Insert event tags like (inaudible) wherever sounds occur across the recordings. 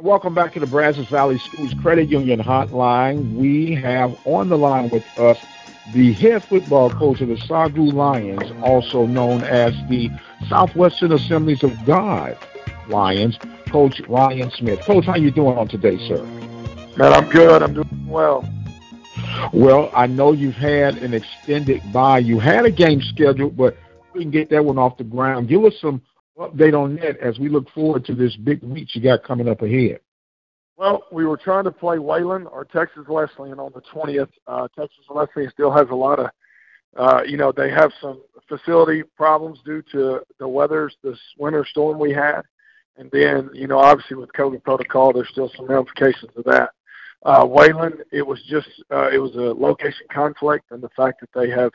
Welcome back to the Brazos Valley Schools Credit Union Hotline. We have on the line with us the head football coach of the Sagu Lions, also known as the Southwestern Assemblies of God Lions, Coach Ryan Smith. Coach, how you doing on today, sir? Man, I'm good. I'm doing well. Well, I know you've had an extended bye. You had a game scheduled, but we can get that one off the ground. Give us some update on that as we look forward to this big week you got coming up ahead. Well, we were trying to play Wayland or Texas Wesleyan on the 20th. Uh, Texas Wesleyan still has a lot of, uh, you know, they have some facility problems due to the weather, this winter storm we had. And then, you know, obviously with COVID protocol, there's still some ramifications of that. Uh, Wayland, it was just uh, it was a location conflict, and the fact that they have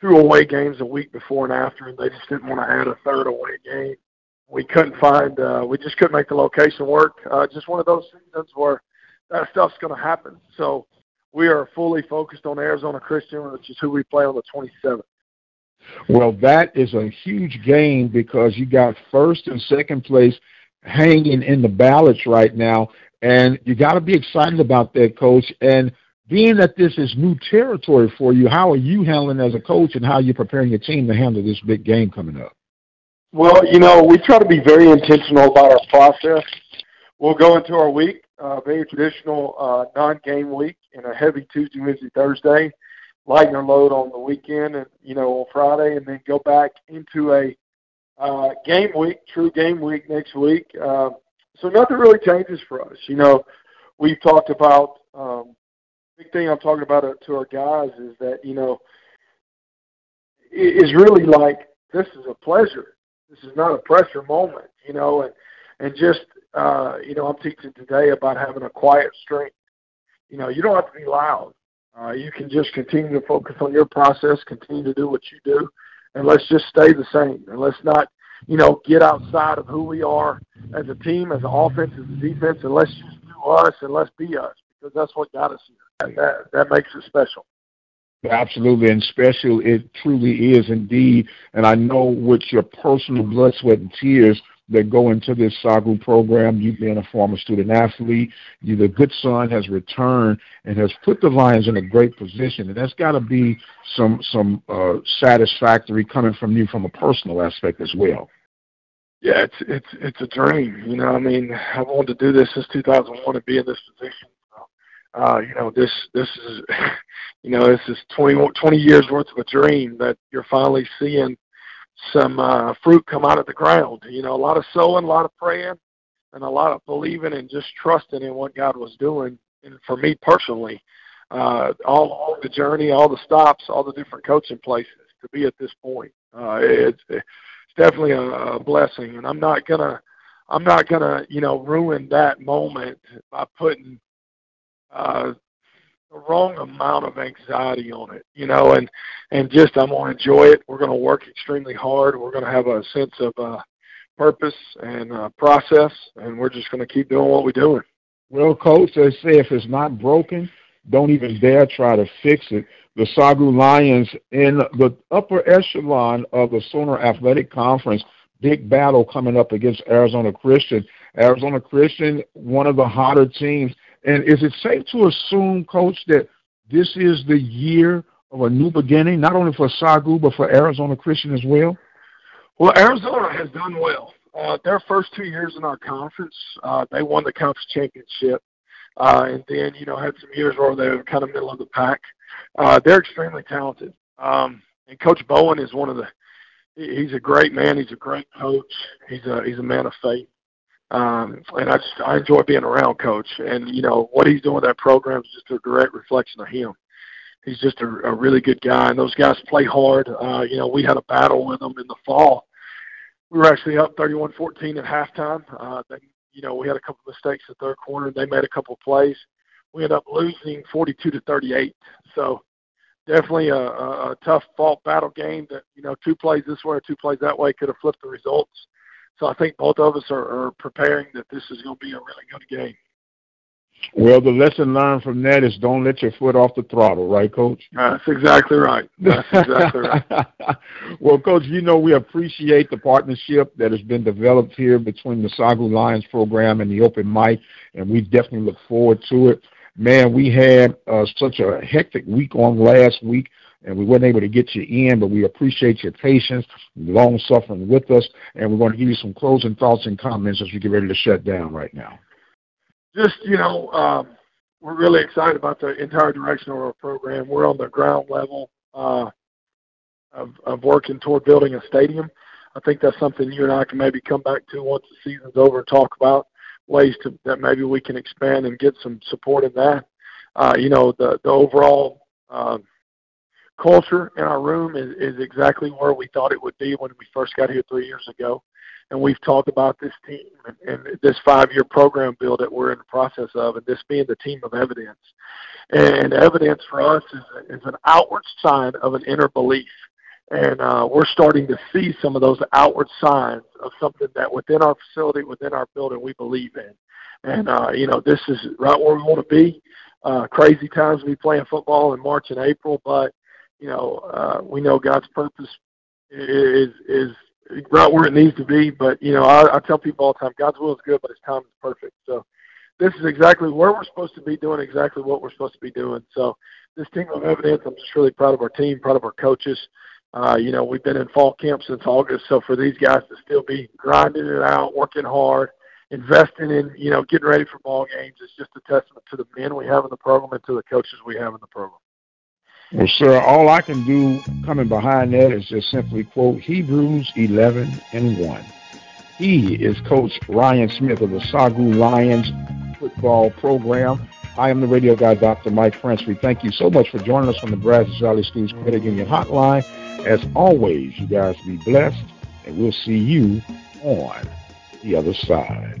two away games a week before and after, and they just didn't want to add a third away game. We couldn't find, uh, we just couldn't make the location work. Uh, just one of those seasons where that stuff's going to happen. So we are fully focused on Arizona Christian, which is who we play on the 27th. Well, that is a huge game because you got first and second place hanging in the ballots right now. And you got to be excited about that, coach. And being that this is new territory for you, how are you handling as a coach and how are you preparing your team to handle this big game coming up? Well, you know, we try to be very intentional about our process. We'll go into our week, uh, very traditional uh, non-game week, and a heavy Tuesday, Wednesday, Thursday, lighten our load on the weekend, and you know, on Friday, and then go back into a uh, game week, true game week next week. Uh, so nothing really changes for us. You know, we've talked about um, big thing I'm talking about to our guys is that you know it is really like this is a pleasure. This is not a pressure moment. You know, and and just uh, you know I'm teaching today about having a quiet strength. You know, you don't have to be loud. Uh, you can just continue to focus on your process, continue to do what you do, and let's just stay the same. And let's not you know, get outside of who we are as a team, as an offense, as a defense, and let's just do us and let's be us because that's what got us here. And that, that makes it special. Absolutely, and special it truly is indeed. And I know with your personal blood, sweat, and tears that go into this SAGU program, you being a former student athlete, you the good son has returned and has put the Lions in a great position, and that's got to be some some uh, satisfactory coming from you from a personal aspect as well. Yeah, it's it's it's a dream. You know, I mean, I've wanted to do this since 2001 and be in this position. Uh, you know, this this is, (laughs) you know, this is 20 20 years worth of a dream that you're finally seeing some uh, fruit come out of the ground. You know, a lot of sowing, a lot of praying, and a lot of believing and just trusting in what God was doing. And for me personally, uh, all along the journey, all the stops, all the different coaching places to be at this point, uh, it's definitely a, a blessing. And I'm not gonna I'm not gonna you know ruin that moment by putting uh, the wrong amount of anxiety on it, you know, and and just I'm gonna enjoy it. We're gonna work extremely hard. We're gonna have a sense of uh, purpose and uh, process, and we're just gonna keep doing what we're doing. Well, coach, they say if it's not broken, don't even dare try to fix it the Sagu Lions in the upper echelon of the Sooner Athletic Conference. Big battle coming up against Arizona Christian. Arizona Christian, one of the hotter teams. And is it safe to assume, Coach, that this is the year of a new beginning, not only for Sagu, but for Arizona Christian as well? Well, Arizona has done well. Uh, their first two years in our conference, uh, they won the conference championship. Uh, and then, you know, had some years where they were kind of middle of the pack. Uh, they're extremely talented. Um, and Coach Bowen is one of the. He's a great man. He's a great coach. He's a he's a man of faith. Um, and I just I enjoy being around Coach. And you know what he's doing with that program is just a direct reflection of him. He's just a, a really good guy, and those guys play hard. Uh, you know, we had a battle with them in the fall. We were actually up 31-14 at halftime. Uh, they you know, we had a couple of mistakes in the third quarter. They made a couple of plays. We ended up losing 42 to 38. So definitely a, a, a tough fault battle game that, you know, two plays this way or two plays that way could have flipped the results. So I think both of us are, are preparing that this is going to be a really good game. Well, the lesson learned from that is don't let your foot off the throttle, right, Coach? That's exactly right. That's exactly right. (laughs) well, Coach, you know we appreciate the partnership that has been developed here between the Sagu Lions program and the Open Mic, and we definitely look forward to it. Man, we had uh, such a hectic week on last week, and we weren't able to get you in, but we appreciate your patience, long suffering with us, and we're going to give you some closing thoughts and comments as we get ready to shut down right now just you know, um, we're really excited about the entire direction of our program. We're on the ground level uh, of, of working toward building a stadium. I think that's something you and I can maybe come back to once the season's over and talk about ways to that maybe we can expand and get some support in that. Uh, you know, the the overall uh, culture in our room is, is exactly where we thought it would be when we first got here three years ago and we've talked about this team and, and this five-year program build that we're in the process of, and this being the team of evidence. And evidence for us is, is an outward sign of an inner belief. And uh, we're starting to see some of those outward signs of something that within our facility, within our building, we believe in. And, uh, you know, this is right where we want to be. Uh, crazy times to be playing football in March and April, but, you know, uh, we know God's purpose is, is right where it needs to be. But you know, I, I tell people all the time, God's will is good, but His time is perfect. So this is exactly where we're supposed to be doing exactly what we're supposed to be doing. So this team of evidence, I'm just really proud of our team, proud of our coaches. Uh, you know, we've been in fall camp since August, so for these guys to still be grinding it out, working hard, investing in, you know, getting ready for ball games is just a testament to the men we have in the program and to the coaches we have in the program. Well, sir, all I can do coming behind that is just simply quote Hebrews 11 and 1. He is Coach Ryan Smith of the Sagu Lions football program. I am the radio guy, Dr. Mike Prince. We thank you so much for joining us on the Brazos Valley Schools Credit Union Hotline. As always, you guys be blessed, and we'll see you on the other side.